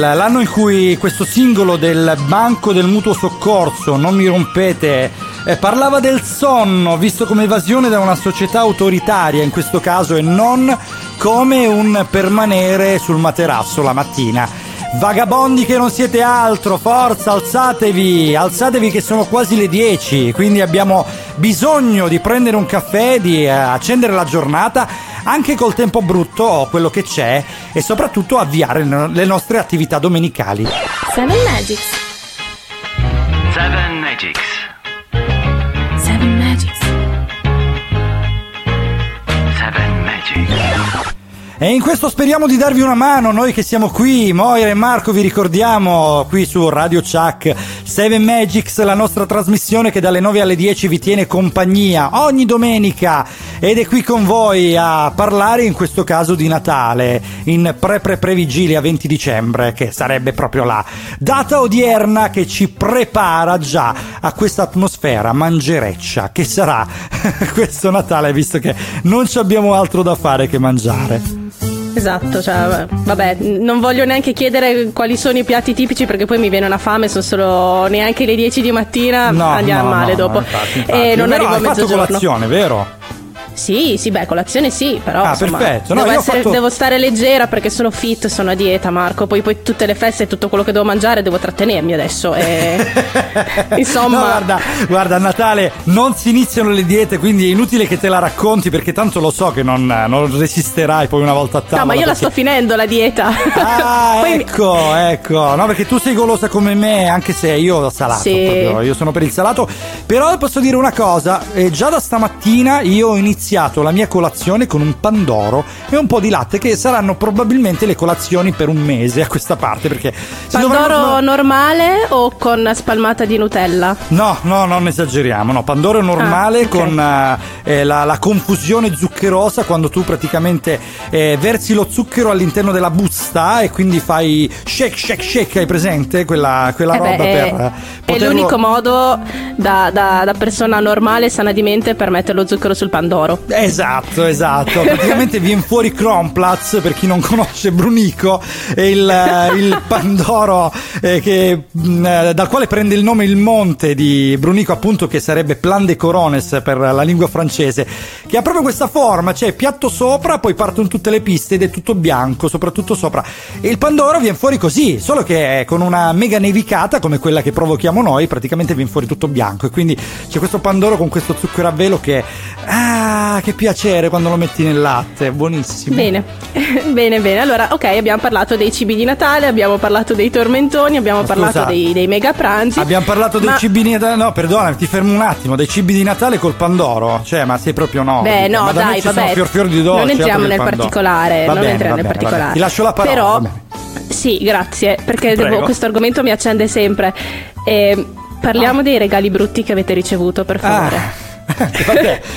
l'anno in cui questo singolo del Banco del Mutuo Soccorso, Non mi rompete, eh, parlava del sonno visto come evasione da una società autoritaria in questo caso e non come un permanere sul materasso la mattina. Vagabondi che non siete altro, forza, alzatevi, alzatevi che sono quasi le 10, quindi abbiamo bisogno di prendere un caffè, di eh, accendere la giornata anche col tempo brutto o quello che c'è e soprattutto avviare le le nostre attività domenicali. Seven Magics. Seven Magics. Seven Magics. Seven Magics. E in questo speriamo di darvi una mano, noi che siamo qui, Moira e Marco vi ricordiamo qui su Radio Chuck 7 Magics, la nostra trasmissione che dalle 9 alle 10 vi tiene compagnia ogni domenica ed è qui con voi a parlare in questo caso di Natale, in pre-pre-pre-vigilia 20 dicembre, che sarebbe proprio la data odierna che ci prepara già a questa atmosfera mangereccia che sarà [laughs] questo Natale, visto che non ci abbiamo altro da fare che mangiare. Esatto, cioè, vabbè, non voglio neanche chiedere quali sono i piatti tipici perché poi mi viene una fame, sono solo neanche le 10 di mattina, No, andiamo no, male no, dopo. infatti, infatti. E non Però arrivo a hai fatto mezzogiorno. colazione, vero? Sì, sì, beh, colazione sì, però Ah, insomma, perfetto. No, devo, essere- fatto- devo stare leggera perché sono fit, sono a dieta, Marco. Poi, poi tutte le feste e tutto quello che devo mangiare devo trattenermi adesso. E... [laughs] Insomma, No, guarda, guarda, a Natale non si iniziano le diete, quindi è inutile che te la racconti perché tanto lo so che non, non resisterai poi una volta a tavola. no, ma io la perché- sto finendo la dieta. Ah, [laughs] ecco, ecco. No, perché tu sei golosa come me, anche se io ho salato. Sì. proprio. Io sono per il salato. Però posso dire una cosa: eh, già da stamattina io ho iniziato la mia colazione con un pandoro e un po' di latte, che saranno probabilmente le colazioni per un mese a questa parte. Perché Pandoro dovranno- normale o con spalmata di Nutella? No, no, non esageriamo. No, Pandoro è normale Ah, ok. con eh, eh, la, la confusione zuccherosa quando tu praticamente eh, versi lo zucchero all'interno della busta e quindi fai shake, shake, shake. Hai presente quella, quella Eh beh, roba è, per è poterlo- l'unico modo da, da- da persona normale sana di mente per mettere lo zucchero sul pandoro. Esatto, esatto. [laughs] Praticamente viene fuori Kronplatz, per chi non conosce Brunico, il, eh, il Pandoro eh, che, mh, eh, dal quale prende il nome il monte di Brunico, appunto, che sarebbe Plan de Corones per la lingua francese, che ha proprio questa forma, cioè piatto sopra, poi partono tutte le piste ed è tutto bianco, soprattutto sopra. E il Pandoro viene fuori così, solo che con una mega nevicata come quella che provochiamo noi, praticamente viene fuori tutto bianco. E quindi c'è questo Pandoro con questo zucchero a velo che. Ah, che piacere quando lo metti nel latte, buonissimo. Bene, [laughs] bene, bene. Allora, ok, abbiamo parlato dei cibi di Natale, abbiamo parlato dei tormentoni, abbiamo parlato scusa. dei, dei mega pranzi. Abbiamo parlato dei Ma- cibi di Natale. No, perdona, ti fermo un attimo. Dei cibi di Natale col Pandoro. Cioè, ma sei proprio no. Beh, no, ma da dai, vabbè. sono fior fior di dolce. non entriamo altro che nel Pandoro. particolare. Va non bene, entriamo nel bene, particolare. Ti lascio la parola. Però, sì, grazie, perché devo- questo argomento mi accende sempre. Eh, parliamo dei regali brutti che avete ricevuto, per favore. Ah.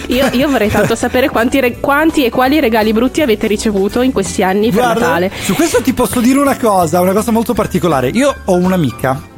Io, io vorrei tanto sapere quanti, re- quanti e quali regali brutti avete ricevuto in questi anni per Guarda, Natale. Su questo ti posso dire una cosa, una cosa molto particolare. Io ho un'amica.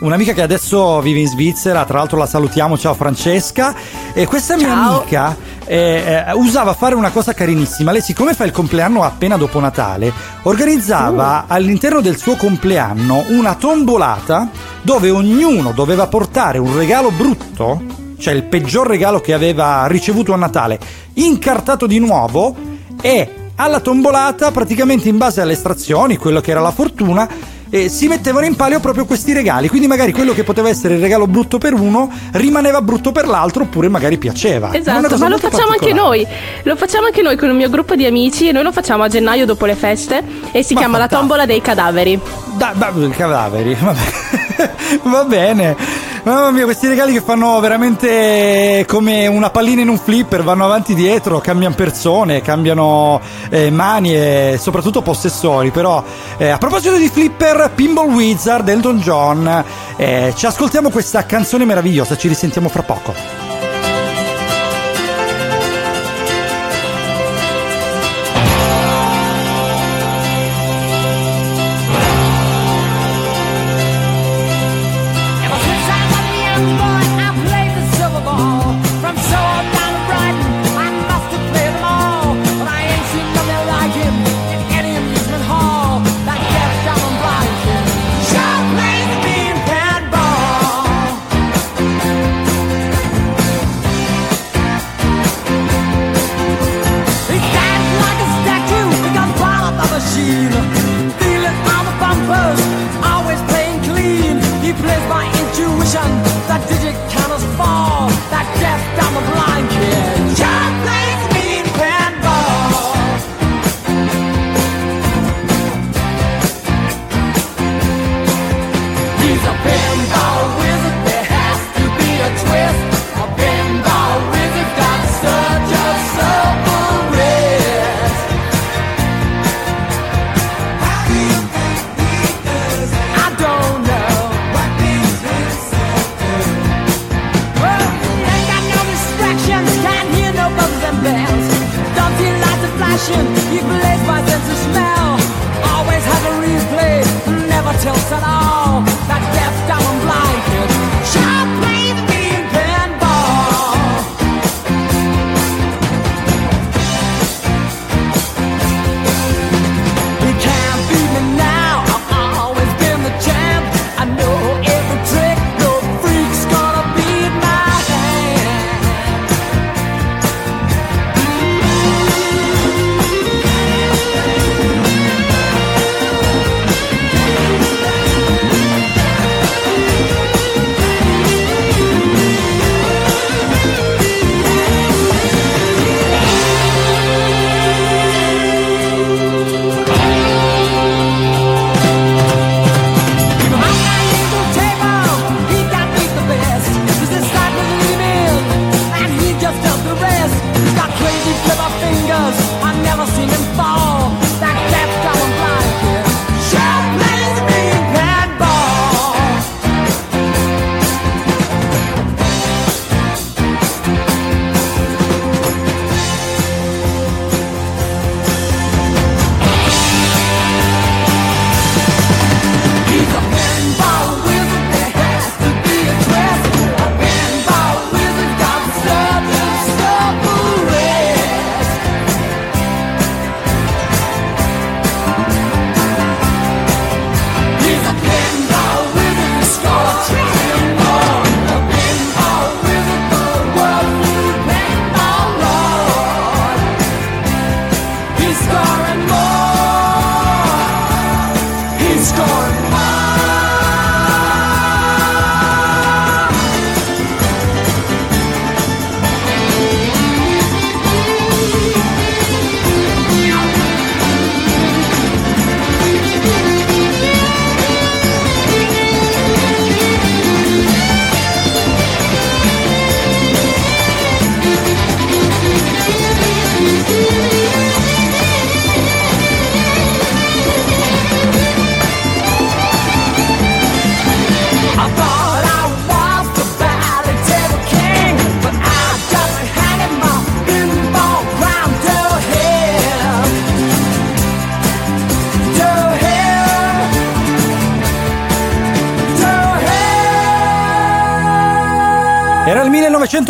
Un'amica che adesso vive in Svizzera, tra l'altro la salutiamo, ciao Francesca. E questa mia amica eh, eh, usava fare una cosa carinissima. Lei, siccome fa il compleanno appena dopo Natale, organizzava all'interno del suo compleanno una tombolata dove ognuno doveva portare un regalo brutto, cioè il peggior regalo che aveva ricevuto a Natale, incartato di nuovo e alla tombolata, praticamente in base alle estrazioni, quello che era la fortuna, eh, si mettevano in palio proprio questi regali. Quindi magari quello che poteva essere il regalo brutto per uno rimaneva brutto per l'altro, oppure magari piaceva. Esatto, ma lo facciamo anche noi. Lo facciamo anche noi con il mio gruppo di amici e noi lo facciamo a gennaio dopo le feste e si Ma chiama la fantastico. tombola dei cadaveri. Da, da- cadaveri, vabbè. [laughs] Va bene. Mamma mia, questi regali che fanno veramente come una pallina in un flipper, vanno avanti e dietro, cambiano persone, cambiano eh, mani e soprattutto possessori. Però, eh, a proposito di flipper, Pinball Wizard, Elton John, eh, ci ascoltiamo questa canzone meravigliosa, ci risentiamo fra poco. bells. Don't you lights are flashing, you blaze my senses.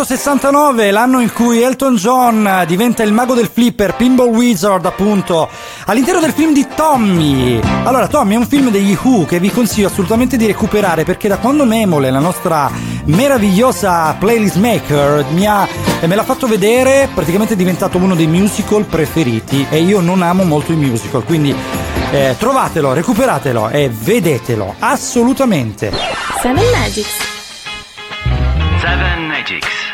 1969, l'anno in cui Elton John diventa il mago del flipper, Pinball Wizard appunto, all'interno del film di Tommy. Allora, Tommy è un film degli Who che vi consiglio assolutamente di recuperare perché da quando Memole, la nostra meravigliosa playlist maker, mi ha, e me l'ha fatto vedere, praticamente è diventato uno dei musical preferiti e io non amo molto i musical, quindi eh, trovatelo, recuperatelo e vedetelo, assolutamente. Seven Magics. Seven Magics.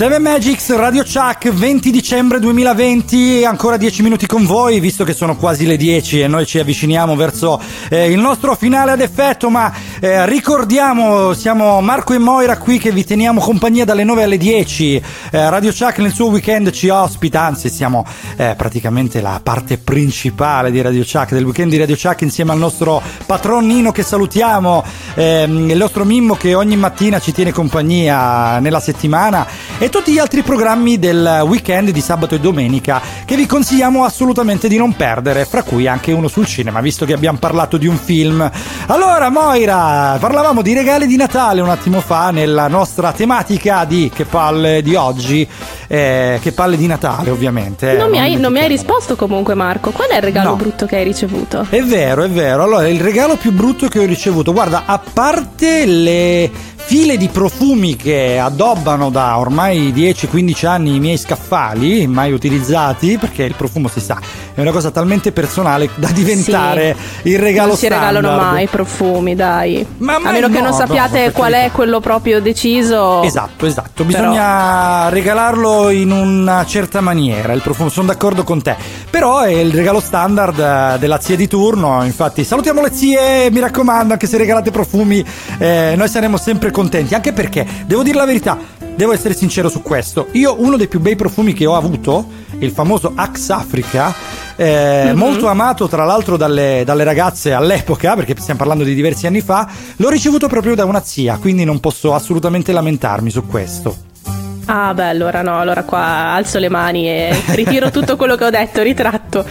7 Magics Radio Chuck 20 dicembre 2020 ancora 10 minuti con voi visto che sono quasi le 10 e noi ci avviciniamo verso eh, il nostro finale ad effetto ma eh, ricordiamo siamo Marco e Moira qui che vi teniamo compagnia dalle 9 alle 10 Eh, Radio Chuck nel suo weekend ci ospita anzi siamo eh, praticamente la parte principale di Radio Chuck del weekend di Radio Chuck insieme al nostro patron Nino che salutiamo ehm, il nostro Mimmo che ogni mattina ci tiene compagnia nella settimana e tutti gli altri programmi del weekend di sabato e domenica che vi consigliamo assolutamente di non perdere, fra cui anche uno sul cinema, visto che abbiamo parlato di un film. Allora, Moira, parlavamo di regali di Natale un attimo fa nella nostra tematica di che palle di oggi, eh, che palle di Natale, ovviamente. eh, Non mi, hai, non mi hai risposto comunque Marco, qual è il regalo No. brutto che hai ricevuto? È vero, è vero. Allora, il regalo più brutto che ho ricevuto, guarda, a parte le file di profumi che addobbano da ormai 10-15 anni i miei scaffali, mai utilizzati, perché il profumo si sa, è una cosa talmente personale da diventare il regalo non si regalano mai profumi, dai. Ma A meno che no, non no, sappiate per qual è quello proprio deciso. Esatto, esatto. Però- Bisogna regalarlo in una certa maniera. Il profumo, sono d'accordo con te. Però è il regalo standard eh, della zia di turno. Infatti, salutiamo le zie, mi raccomando, anche se regalate profumi, eh, noi saremo sempre contenti. Anche perché, devo dire la verità, devo essere sincero su questo. Io, uno dei più bei profumi che ho avuto, il famoso Axe Africa, eh, Mhm. molto amato tra l'altro dalle, dalle ragazze all'epoca, perché stiamo parlando di diversi anni fa, l'ho ricevuto proprio da una zia, quindi non posso assolutamente lamentarmi su questo. Ah, beh, allora no, allora qua alzo le mani e ritiro tutto quello che ho detto, ritratto.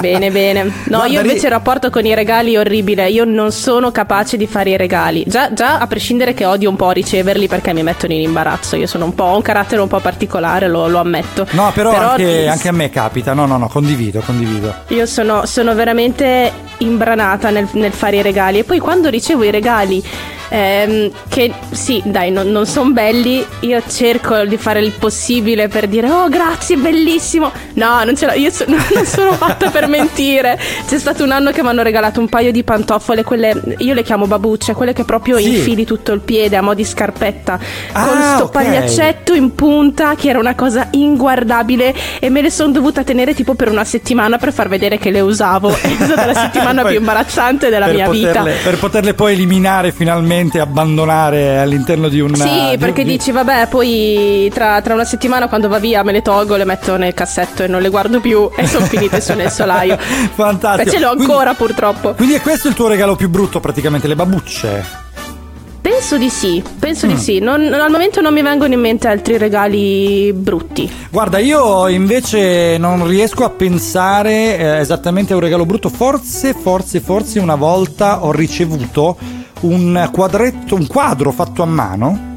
Bene, bene. No, Guarda, io invece il rapporto con i regali è orribile. Io non sono capace di fare i regali. Già, già a prescindere che odio un po' riceverli perché mi mettono in imbarazzo. Io sono un po', ho un carattere un po' particolare, lo, lo ammetto. No, però, anche, anche a me capita. No, no, no, condivido, condivido. Io sono, sono veramente imbranata nel, nel fare i regali e poi quando ricevo i regali ehm, che sì, dai, non, non sono belli, io cerco di fare il possibile per dire oh grazie, bellissimo. No, non ce l'ho, io so- [laughs] non sono fatta per mentire. C'è stato un anno che mi hanno regalato un paio di pantofole, quelle io le chiamo babucce, quelle che proprio Sì. infili tutto il piede a mo' di scarpetta Ah, con sto ok. pagliaccetto in punta che era una cosa inguardabile e me le sono dovuta tenere tipo per una settimana per far vedere che le usavo. [laughs] È stata la settimana Poi- più imbarazzante della mia poterle, vita. Per poterle poi eliminare finalmente, abbandonare all'interno di un. Sì, perché di- dici, vabbè, poi tra, tra una settimana quando va via me le tolgo, le metto nel cassetto e non le guardo più e sono finite su nel solaio. [laughs] Fantastico. Beh, ce l'ho Quindi- ancora purtroppo. Quindi è questo il tuo regalo più brutto, praticamente, le babucce. Penso di sì, penso Mm. di sì. Non- non- al momento non mi vengono in mente altri regali brutti. Guarda, io invece non riesco a pensare eh, esattamente a un regalo brutto. Forse, forse, forse una volta ho ricevuto un quadretto, un quadro fatto a mano.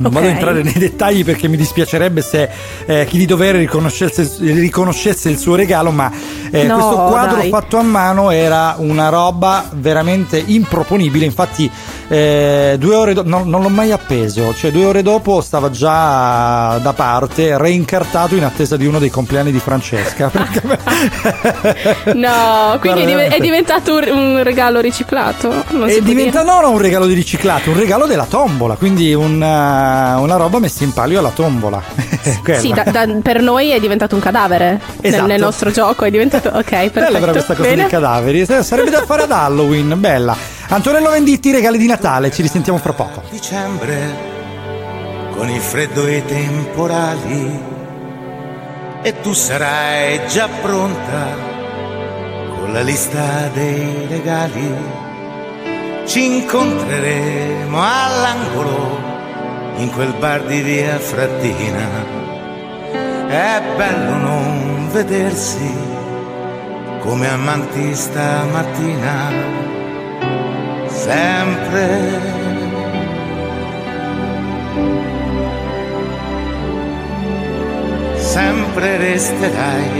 Non vado a entrare nei dettagli perché mi dispiacerebbe se eh, chi di dovere riconoscesse, riconoscesse il suo regalo, ma eh, No, questo quadro dai. fatto a mano era una roba veramente improponibile. Infatti, eh, due ore dopo, non l'ho mai appeso, cioè due ore dopo stava già da parte, reincartato in attesa di uno dei compleanni di Francesca. [laughs] No, quindi è, Veramente. è diventato un, un regalo riciclato. Non si E può diventa dire. non un regalo di riciclato, un regalo della tombola, quindi una, una roba messa in palio alla tombola. [laughs] Sì, da- da- per noi è diventato un cadavere nel- Esatto. nel, nostro gioco. È diventato. Ok, perfetto. Bella però questa cosa Bene. dei cadaveri, sarebbe da fare ad Halloween, bella. Antonello Venditti, regali di Natale, ci risentiamo fra poco. dicembre con il freddo e i temporali e tu sarai già pronta con la lista dei regali. Ci incontreremo all'angolo in quel bar di via Frattina. È bello non vedersi come amanti stamattina, sempre. Sempre resterai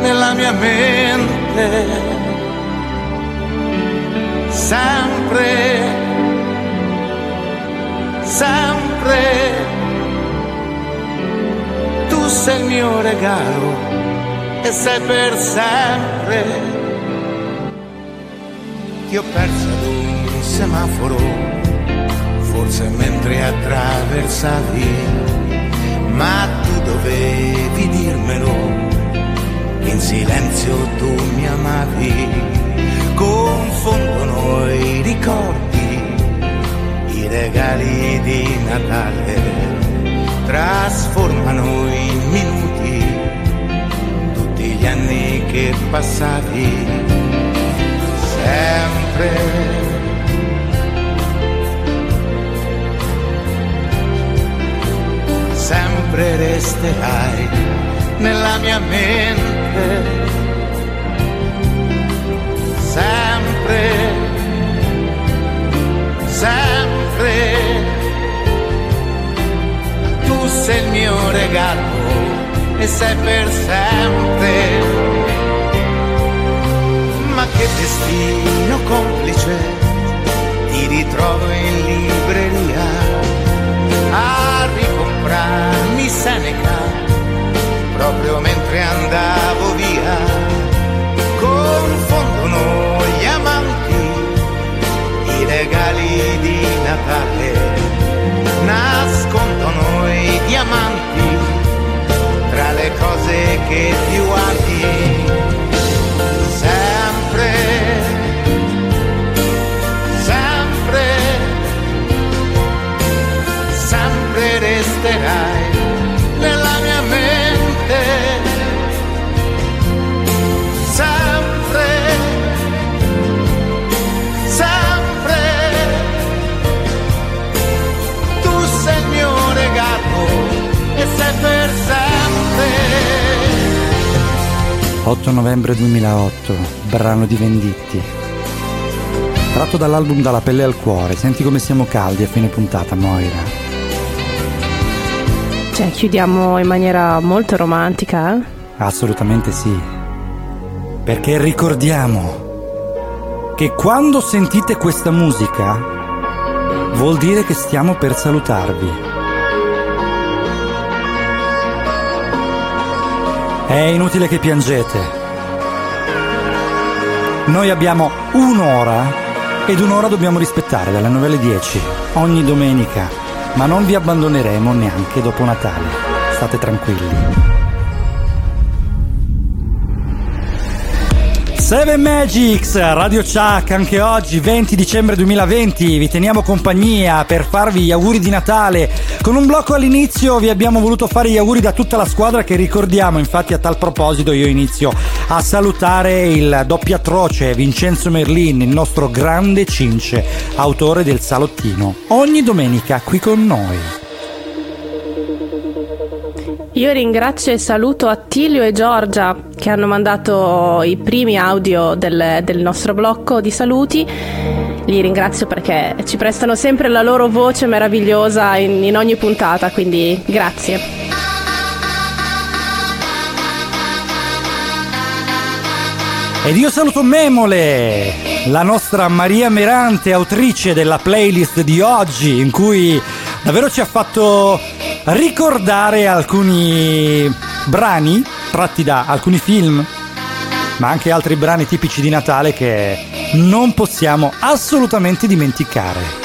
nella mia mente, sempre, sempre. Tu sei il mio regalo e sei per sempre. Ti ho perso ad un semaforo, forse mentre attraversavi, ma tu dovevi dirmelo, in silenzio tu mi amavi, confondono i ricordi, regali di Natale, trasformano in minuti tutti gli anni che passavi sempre. Sempre resterai nella mia mente, sempre, sempre. Tu sei il mio regalo e sei per sempre. Ma che destino complice, ti ritrovo in libreria a ricomprarmi Seneca, proprio mentre andavo via. Confondono i regali di Natale, nascondono i diamanti tra le cose che più ami. 8 novembre 2008, brano di Venditti. Tratto dall'album Dalla pelle al cuore, senti come siamo caldi a fine puntata, Moira. Cioè, chiudiamo in maniera molto romantica. eh? Assolutamente sì. Perché ricordiamo che quando sentite questa musica vuol dire che stiamo per salutarvi. È inutile che piangete. Noi abbiamo un'ora ed un'ora dobbiamo rispettare dalle 9 alle 10 ogni domenica, ma non vi abbandoneremo neanche dopo Natale. State tranquilli. Seven Magics, Radio Chuck, anche oggi 20 dicembre 2020 vi teniamo compagnia per farvi gli auguri di Natale. Con un blocco all'inizio vi abbiamo voluto fare gli auguri da tutta la squadra che ricordiamo, infatti a tal proposito io inizio a salutare il doppiatroce Vincenzo Merlin, il nostro grande cince, autore del Salottino. Ogni domenica qui con noi. Io ringrazio e saluto Attilio e Giorgia che hanno mandato i primi audio del, del nostro blocco di saluti. Li ringrazio perché ci prestano sempre la loro voce meravigliosa in, in ogni puntata, quindi grazie. Ed io saluto Memole, la nostra Maria Merante, autrice della playlist di oggi, in cui davvero ci ha fatto ricordare alcuni brani tratti da alcuni film, ma anche altri brani tipici di Natale che non possiamo assolutamente dimenticare.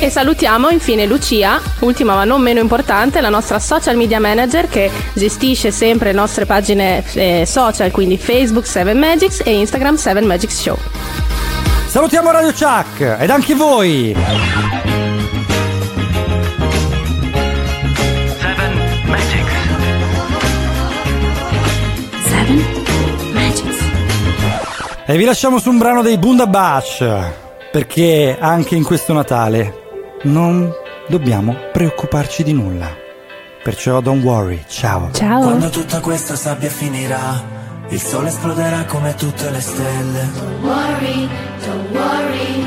E salutiamo infine Lucia, ultima ma non meno importante, la nostra social media manager che gestisce sempre le nostre pagine eh, social, quindi Facebook 7 Magics e Instagram 7 Magics Show. Salutiamo Radio Chuck ed anche voi! Seven Magics. E vi lasciamo su un brano dei Bundabash, perché anche in questo Natale non dobbiamo preoccuparci di nulla. Perciò don't worry, ciao. Ciao. Quando tutta questa sabbia finirà, il sole esploderà come tutte le stelle. Don't worry, don't worry.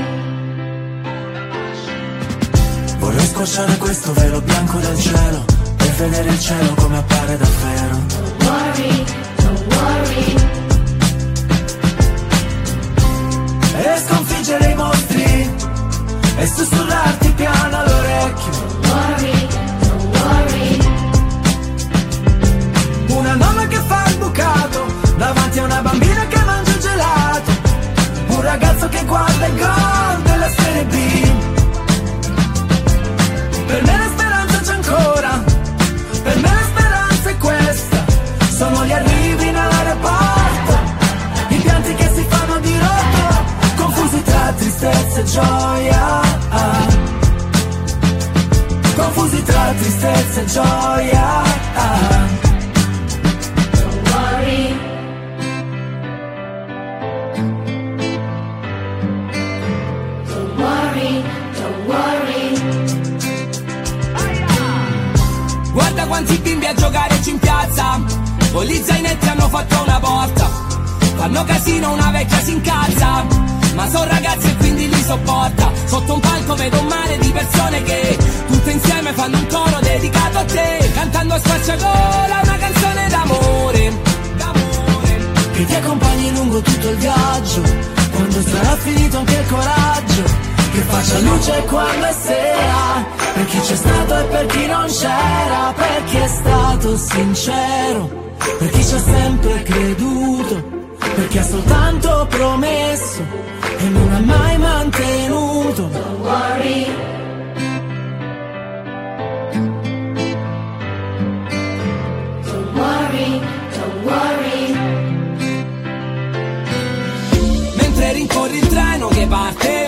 Vorrei squarciare questo velo bianco del cielo per vedere il cielo come appare davvero. Don't worry, don't worry. E sconfiggere i mostri e sussurrarti piano all'orecchio. Don't worry, don't worry. Una nonna che fa il bucato davanti a una bambina che mangia gelato. Un ragazzo che guarda il gol della Serie B. Per me la speranza c'è ancora, per me la speranza è questa. Sono gli arrivi in aeroporto, i pianti che si fanno di rotto, confusi tra tristezza e gioia. Confusi tra tristezza e gioia. Si incazza Ma sono ragazzi e quindi li sopporta. Sotto un palco vedo un mare di persone che Tutte insieme fanno un coro dedicato a te. Cantando a spacciagola una canzone d'amore. D'amore. Che ti accompagni lungo tutto il viaggio, quando sarà finito anche il coraggio, che faccia luce quando è sera, per chi c'è stato e per chi non c'era, per chi è stato sincero, per chi ci ha sempre creduto, per chi ha soltanto promesso e non ha mai mantenuto. Don't worry. Don't worry, don't worry. Mentre rincorri il treno che parte